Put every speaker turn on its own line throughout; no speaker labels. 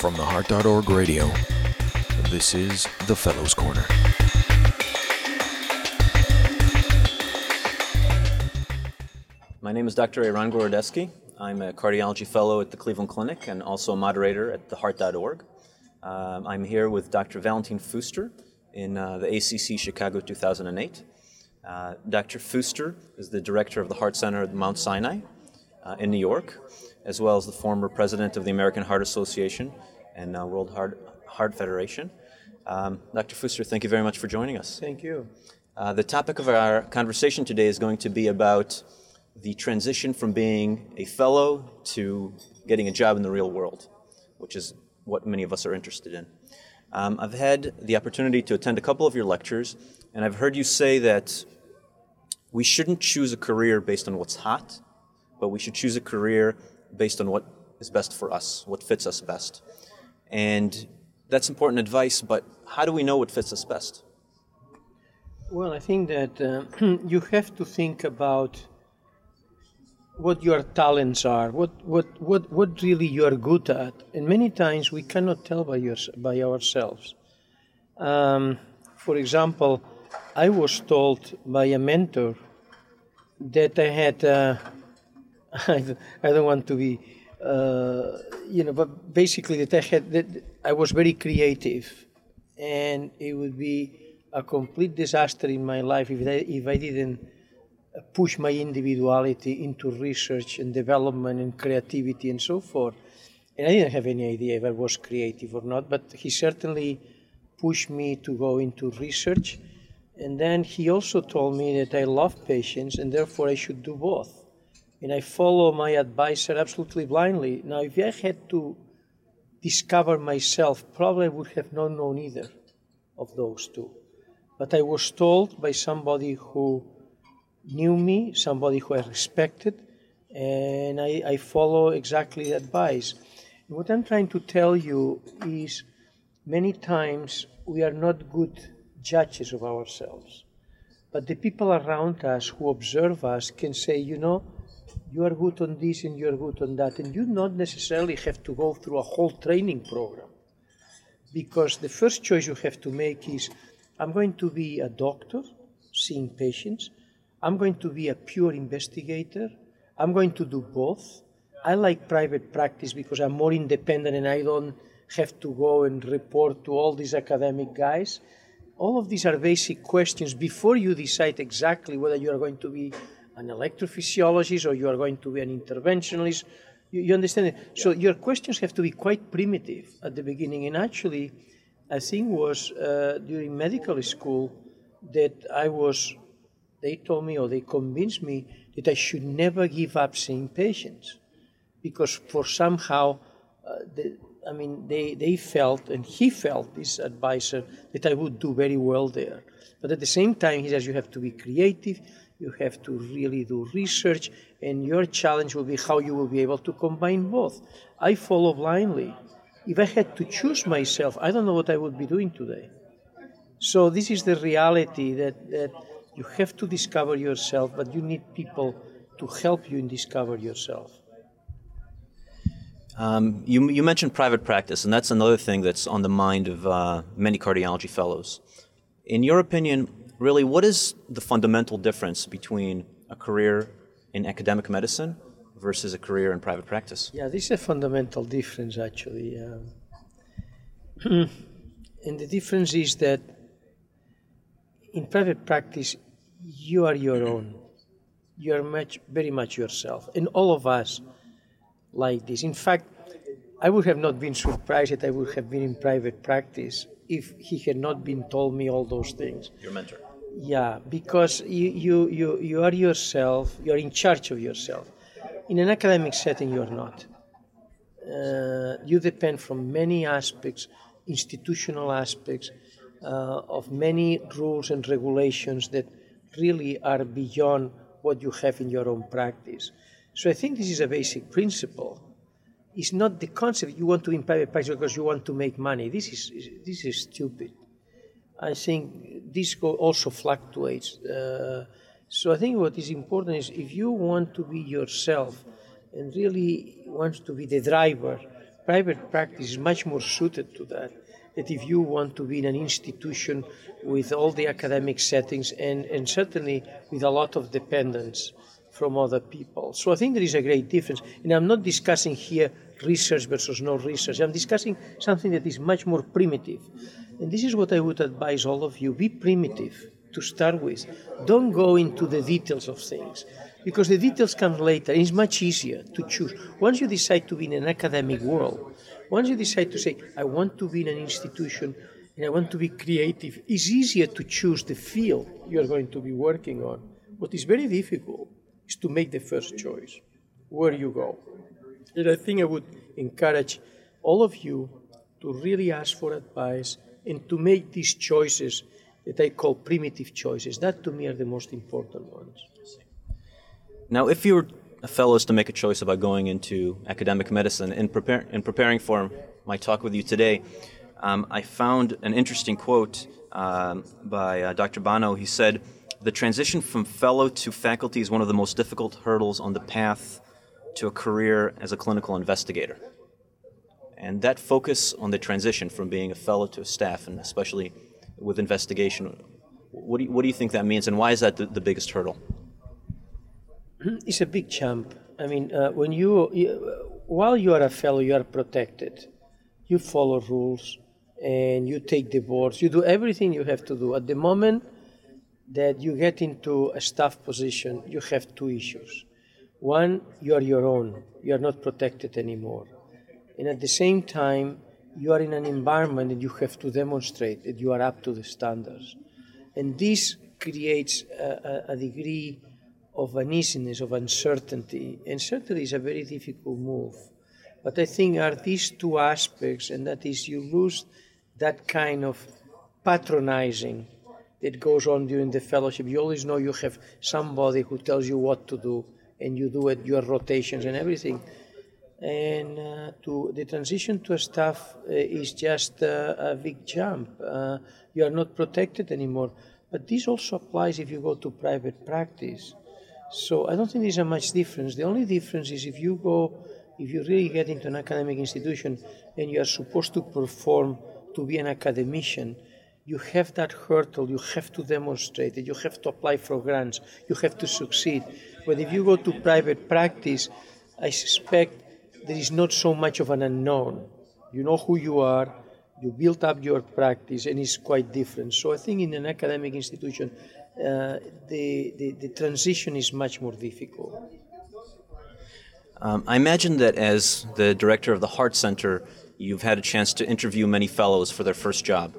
From the Heart.org radio, this is the Fellows Corner.
My name is Dr. Eran Gorodeski. I'm a cardiology fellow at the Cleveland Clinic and also a moderator at theheart.org. Um, I'm here with Dr. Valentin Fuster in uh, the ACC Chicago 2008. Uh, Dr. Fuster is the director of the Heart Center at Mount Sinai uh, in New York, as well as the former president of the American Heart Association and uh, World Heart, Heart Federation. Um, Dr. Fuster, thank you very much for joining us.
Thank you.
Uh, the topic of our conversation today is going to be about the transition from being a fellow to getting a job in the real world, which is what many of us are interested in. Um, I've had the opportunity to attend a couple of your lectures, and I've heard you say that we shouldn't choose a career based on what's hot, but we should choose a career based on what is best for us, what fits us best. And that's important advice, but how do we know what fits us best?
Well, I think that uh, you have to think about what your talents are, what, what, what, what really you are good at. And many times we cannot tell by, your, by ourselves. Um, for example, I was told by a mentor that I had, uh, I, don't want to be, uh, you know, but basically that I had, I was very creative and it would be a complete disaster in my life if I, if I didn't push my individuality into research and development and creativity and so forth. And I didn't have any idea if I was creative or not, but he certainly pushed me to go into research. And then he also told me that I love patients and therefore I should do both. And I follow my advisor absolutely blindly. Now, if I had to discover myself, probably I would have not known either of those two. But I was told by somebody who knew me, somebody who I respected, and I, I follow exactly the advice. And what I'm trying to tell you is many times we are not good judges of ourselves. But the people around us who observe us can say, you know, you are good on this and you are good on that. And you don't necessarily have to go through a whole training program. Because the first choice you have to make is I'm going to be a doctor seeing patients, I'm going to be a pure investigator. I'm going to do both. I like private practice because I'm more independent and I don't have to go and report to all these academic guys. All of these are basic questions before you decide exactly whether you are going to be an electrophysiologist or you are going to be an interventionalist. You, you understand it? So your questions have to be quite primitive at the beginning. And actually, I think was uh, during medical school that I was they told me or they convinced me that I should never give up seeing patients because for somehow, uh, the, I mean, they, they felt, and he felt, this advisor, that I would do very well there. But at the same time, he says you have to be creative, you have to really do research, and your challenge will be how you will be able to combine both. I follow blindly. If I had to choose myself, I don't know what I would be doing today. So this is the reality that, that you have to discover yourself, but you need people to help you in discover yourself.
Um, you, you, mentioned private practice, and that's another thing that's on the mind of uh, many cardiology fellows. In your opinion, really, what is the fundamental difference between a career in academic medicine versus a career in private practice?
Yeah, this is a fundamental difference, actually. Um, and the difference is that in private practice, you are your own. You are much, very much yourself. And all of us like this. In fact, I would have not been surprised that I would have been in private practice if he had not been told me all those things.
Your mentor.
Yeah, because you, you, you, you are yourself, you are in charge of yourself. In an academic setting, you are not. Uh, you depend from many aspects, institutional aspects, uh, of many rules and regulations that really are beyond what you have in your own practice. So I think this is a basic principle. It's not the concept you want to in private practice because you want to make money. This is this is stupid. I think this also fluctuates. Uh, so I think what is important is if you want to be yourself and really want to be the driver, private practice is much more suited to that. That if you want to be in an institution with all the academic settings and, and certainly with a lot of dependence from other people. So I think there is a great difference. And I'm not discussing here research versus no research. I'm discussing something that is much more primitive. And this is what I would advise all of you be primitive to start with. Don't go into the details of things because the details come later. It's much easier to choose. Once you decide to be in an academic world, once you decide to say, I want to be in an institution and I want to be creative, it's easier to choose the field you're going to be working on. What is very difficult is to make the first choice where you go. And I think I would encourage all of you to really ask for advice and to make these choices that I call primitive choices. That to me are the most important ones.
Now, if you were a fellow to make a choice about going into academic medicine, in, prepare, in preparing for my talk with you today, um, I found an interesting quote um, by uh, Dr. Bano. He said, The transition from fellow to faculty is one of the most difficult hurdles on the path to a career as a clinical investigator. And that focus on the transition from being a fellow to a staff, and especially with investigation, what do you, what do you think that means, and why is that the, the biggest hurdle?
It's a big jump. I mean, uh, when you, you, while you are a fellow, you are protected. You follow rules, and you take the boards. You do everything you have to do. At the moment that you get into a staff position, you have two issues. One, you are your own. You are not protected anymore. And at the same time, you are in an environment that you have to demonstrate that you are up to the standards. And this creates a, a, a degree of uneasiness, of uncertainty, and certainly is a very difficult move. But I think are these two aspects, and that is you lose that kind of patronizing that goes on during the fellowship. You always know you have somebody who tells you what to do and you do it, your rotations and everything. And uh, to the transition to a staff uh, is just uh, a big jump. Uh, you are not protected anymore. But this also applies if you go to private practice. So I don't think there's a much difference. The only difference is if you go, if you really get into an academic institution and you are supposed to perform to be an academician, you have that hurdle, you have to demonstrate it, you have to apply for grants, you have to succeed. But if you go to private practice, I suspect there is not so much of an unknown. You know who you are, you build up your practice, and it's quite different. So I think in an academic institution, uh, the, the, the, transition is much more difficult.
Um, I imagine that as the director of the Heart Center, you've had a chance to interview many fellows for their first job.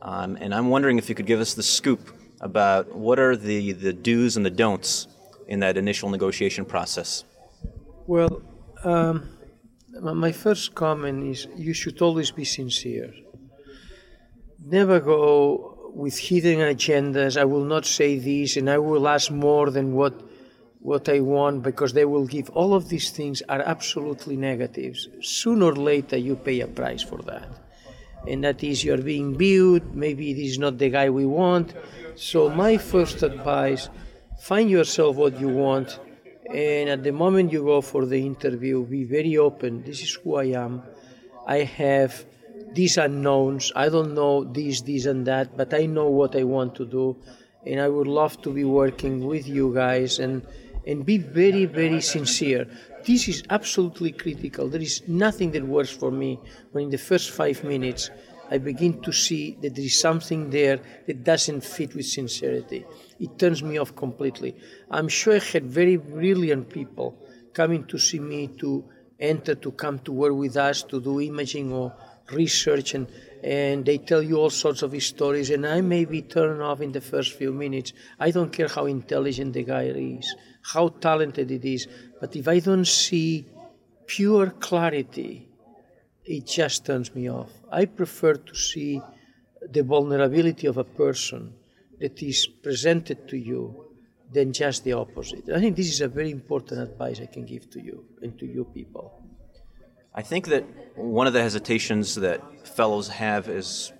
Um, and I'm wondering if you could give us the scoop about what are the, the do's and the don'ts in that initial negotiation process?
Well, um, my first comment is you should always be sincere. Never go with hidden agendas. I will not say this, and I will ask more than what what I want because they will give. All of these things are absolutely negatives. Sooner or later, you pay a price for that, and that is you're being viewed. Maybe this is not the guy we want. So my first advice find yourself what you want and at the moment you go for the interview be very open. This is who i am. I have these unknowns. I don't know this this and that but i know what i want to do. And i would love to be working with you guys and and be very very sincere. This is absolutely critical. There is nothing that works for me when in the first five minutes I begin to see that there is something there that doesn't fit with sincerity. It turns me off completely. I'm sure I had very brilliant people coming to see me to enter, to come to work with us, to do imaging or research, and, and they tell you all sorts of stories, and I may be turned off in the first few minutes. I don't care how intelligent the guy is, how talented it is, but if I don't see pure clarity, it just turns me off. I prefer to see the vulnerability of a person that is presented to you than just the opposite. I think this is a very important advice I can give to you and to you people.
I think that one of the hesitations that fellows have is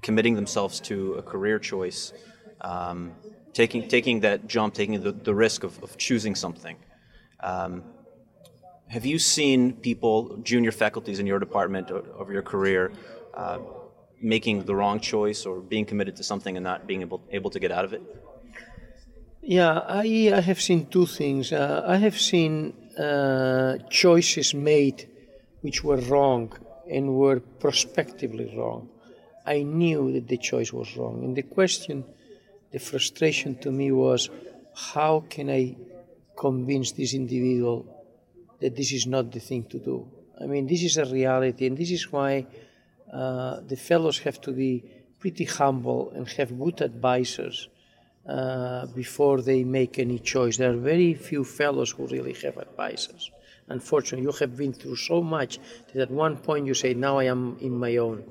committing themselves to a career choice, um, taking taking that jump, taking the, the risk of, of choosing something. Um, have you seen people, junior faculties in your department over your career, uh, making the wrong choice or being committed to something and not being able, able to get out of it?
Yeah, I, I have seen two things. Uh, I have seen uh, choices made which were wrong and were prospectively wrong. I knew that the choice was wrong. And the question, the frustration to me was how can I convince this individual that this is not the thing to do? I mean, this is a reality, and this is why uh, the fellows have to be pretty humble and have good advisors uh, before they make any choice. There are very few fellows who really have advisors. Unfortunately, you have been through so much that at one point you say, Now I am in my own.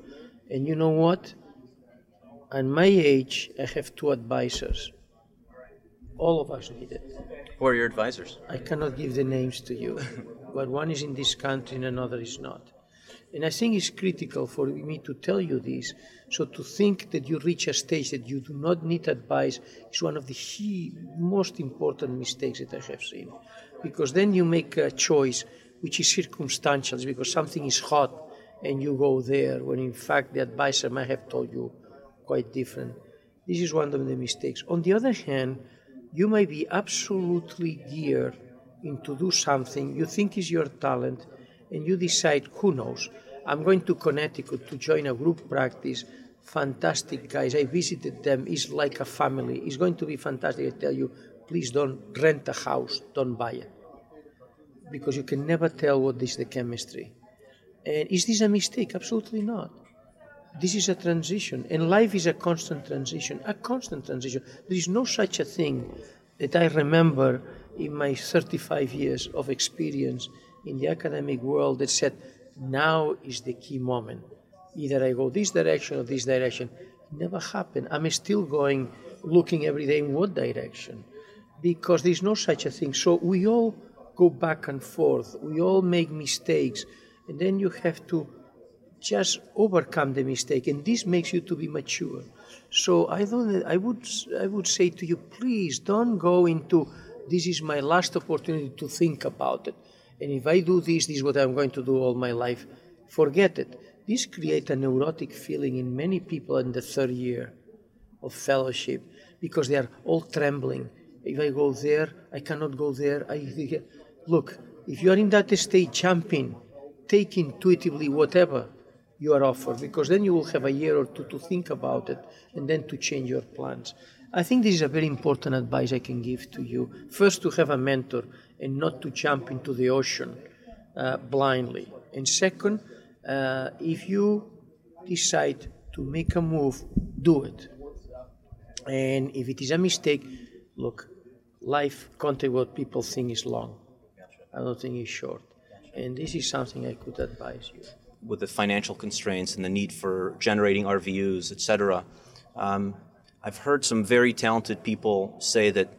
And you know what? At my age, I have two advisors. All of us need it.
Who are your advisors?
I cannot give the names to you, but one is in this country and another is not. And I think it's critical for me to tell you this. So to think that you reach a stage that you do not need advice is one of the key, most important mistakes that I have seen. Because then you make a choice which is circumstantial, because something is hot and you go there when in fact the advisor might have told you quite different. This is one of the mistakes. On the other hand, you may be absolutely geared into do something you think is your talent and you decide, who knows, I'm going to Connecticut to join a group practice. Fantastic guys. I visited them. It's like a family. It's going to be fantastic. I tell you, please don't rent a house. Don't buy it. Because you can never tell what is the chemistry. And is this a mistake? Absolutely not. This is a transition, and life is a constant transition, a constant transition. There is no such a thing that I remember in my 35 years of experience in the academic world that said, now is the key moment. Either I go this direction or this direction. It never happened. I'm still going, looking every day in what direction, because there's no such a thing. So we all go back and forth. We all make mistakes and then you have to just overcome the mistake and this makes you to be mature. So i don't i would i would say to you please don't go into this is my last opportunity to think about it. And if i do this this is what i'm going to do all my life forget it. This creates a neurotic feeling in many people in the third year of fellowship because they are all trembling. If i go there i cannot go there. I look if you are in that state jumping take intuitively whatever you are offered because then you will have a year or two to think about it and then to change your plans. I think this is a very important advice I can give to you. First, to have a mentor and not to jump into the ocean uh, blindly. And second, uh, if you decide to make a move, do it. And if it is a mistake, look, life, contrary what people think is long. I don't think it's short. And this is something I could advise you.
With the financial constraints and the need for generating RVUs, etc., um, I've heard some very talented people say that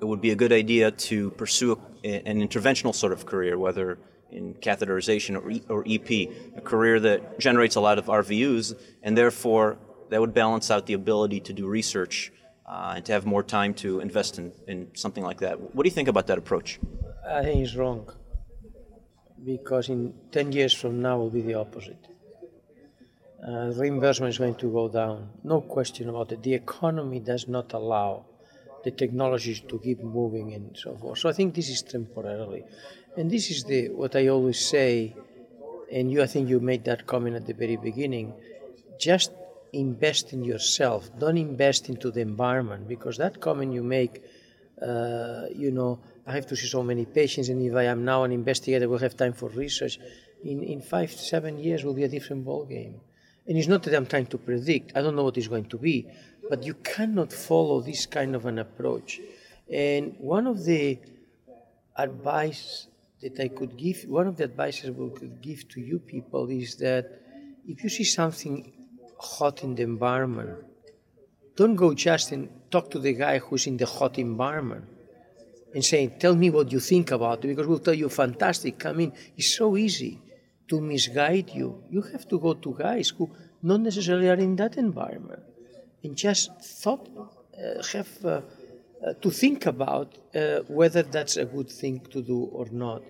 it would be a good idea to pursue a, an interventional sort of career, whether in catheterization or, e, or EP, a career that generates a lot of RVUs, and therefore that would balance out the ability to do research uh, and to have more time to invest in, in something like that. What do you think about that approach?
I think it's wrong because in 10 years from now will be the opposite. Uh, reimbursement is going to go down, no question about it. The economy does not allow the technologies to keep moving and so forth. So I think this is temporarily, and this is the what I always say. And you, I think you made that comment at the very beginning. Just invest in yourself. Don't invest into the environment because that comment you make, uh, you know, I have to see so many patients, and if I am now an investigator, will have time for research. In, in five, seven years will be a different ball game. And it's not that I'm trying to predict. I don't know what it's going to be, but you cannot follow this kind of an approach. And one of the advice that I could give, one of the advices I could give to you people is that if you see something hot in the environment, don't go just and talk to the guy who's in the hot environment and saying, Tell me what you think about it, because we'll tell you, fantastic, come in. It's so easy to misguide you. You have to go to guys who not necessarily are in that environment and just thought, uh, have uh, uh, to think about uh, whether that's a good thing to do or not.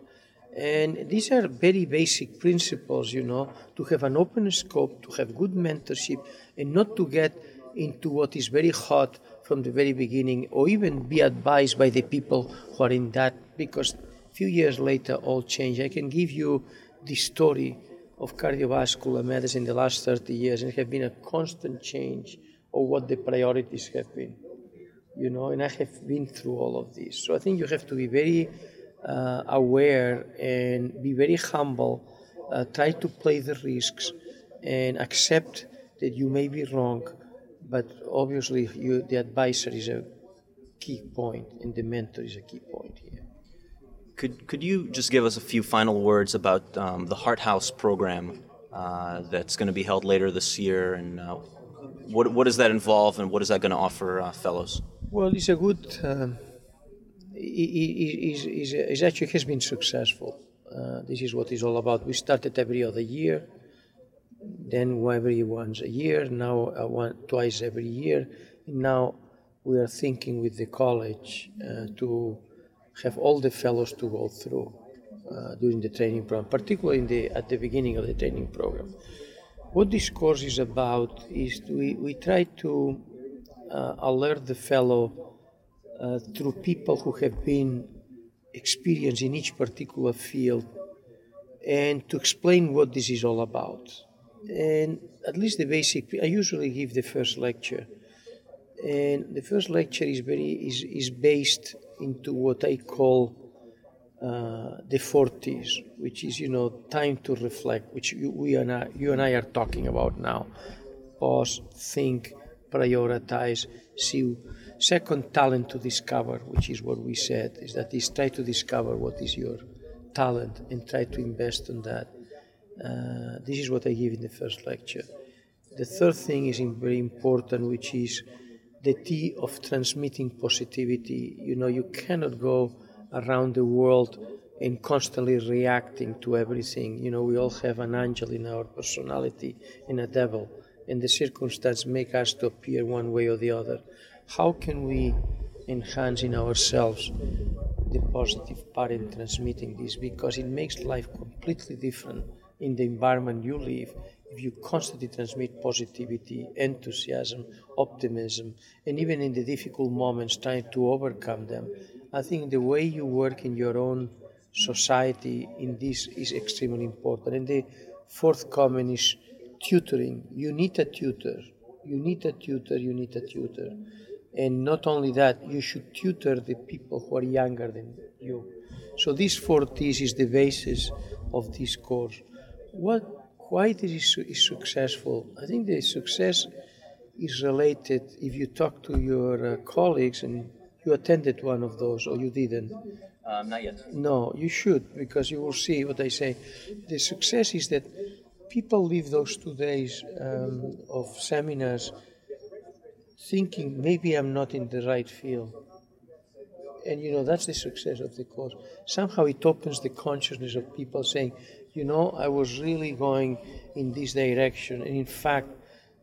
And these are very basic principles, you know, to have an open scope, to have good mentorship, and not to get into what is very hot from the very beginning, or even be advised by the people who are in that, because a few years later all change. I can give you the story of cardiovascular medicine in the last 30 years, and has been a constant change of what the priorities have been. You know, and I have been through all of this. So I think you have to be very uh, aware and be very humble, uh, try to play the risks, and accept that you may be wrong, but obviously you, the advisor is a key point, and the mentor is a key point here.
Could, could you just give us a few final words about um, the Heart House program uh, that's going to be held later this year, and uh, what, what does that involve, and what is that going to offer uh, fellows?
Well, it's a good. Um, is, is, is actually has been successful. Uh, this is what it's all about. We started every other year, then every once a year, now uh, one, twice every year. And now we are thinking with the college uh, to have all the fellows to go through uh, during the training program, particularly the, at the beginning of the training program. What this course is about is we, we try to uh, alert the fellow uh, through people who have been experienced in each particular field and to explain what this is all about. And at least the basic, I usually give the first lecture. And the first lecture is very is, is based into what I call uh, the four T's, which is you know time to reflect, which you, we and I, you and I are talking about now. Pause, think, prioritize, see Second, talent to discover, which is what we said, is that is try to discover what is your talent and try to invest in that. Uh, this is what I give in the first lecture. The third thing is very important, which is the T of transmitting positivity. You know, you cannot go around the world and constantly reacting to everything. You know, we all have an angel in our personality and a devil, and the circumstance make us to appear one way or the other how can we enhance in ourselves the positive part in transmitting this because it makes life completely different in the environment you live if you constantly transmit positivity, enthusiasm, optimism, and even in the difficult moments trying to overcome them. I think the way you work in your own society in this is extremely important. And the fourth comment is tutoring. You need a tutor. You need a tutor. You need a tutor. And not only that, you should tutor the people who are younger than you. So these four T's is the basis of this course. What, why this is, is successful? I think the success is related if you talk to your uh, colleagues and you attended one of those or you didn't.
Um, not yet.
No, you should because you will see what I say. The success is that people leave those two days um, of seminars thinking maybe I'm not in the right field. And you know, that's the success of the course. Somehow it opens the consciousness of people saying, you know, I was really going in this direction, and in fact,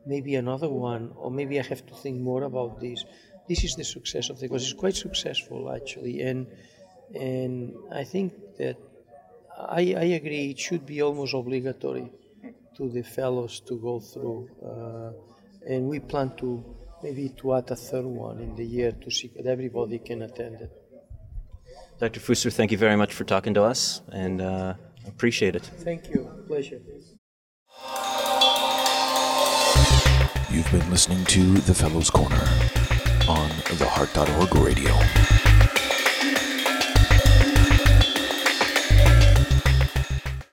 maybe another one, or maybe I have to think more about this. This is the success of the course. It's quite successful actually, and and I think that I, I agree it should be almost obligatory to the fellows to go through, uh, and we plan to maybe to add a third one in the year to see that everybody can attend it.
Dr. Fuster, thank you very much for talking to us and uh, appreciate it.
Thank you. Pleasure.
You've been listening to The Fellows Corner on the Heart.org radio.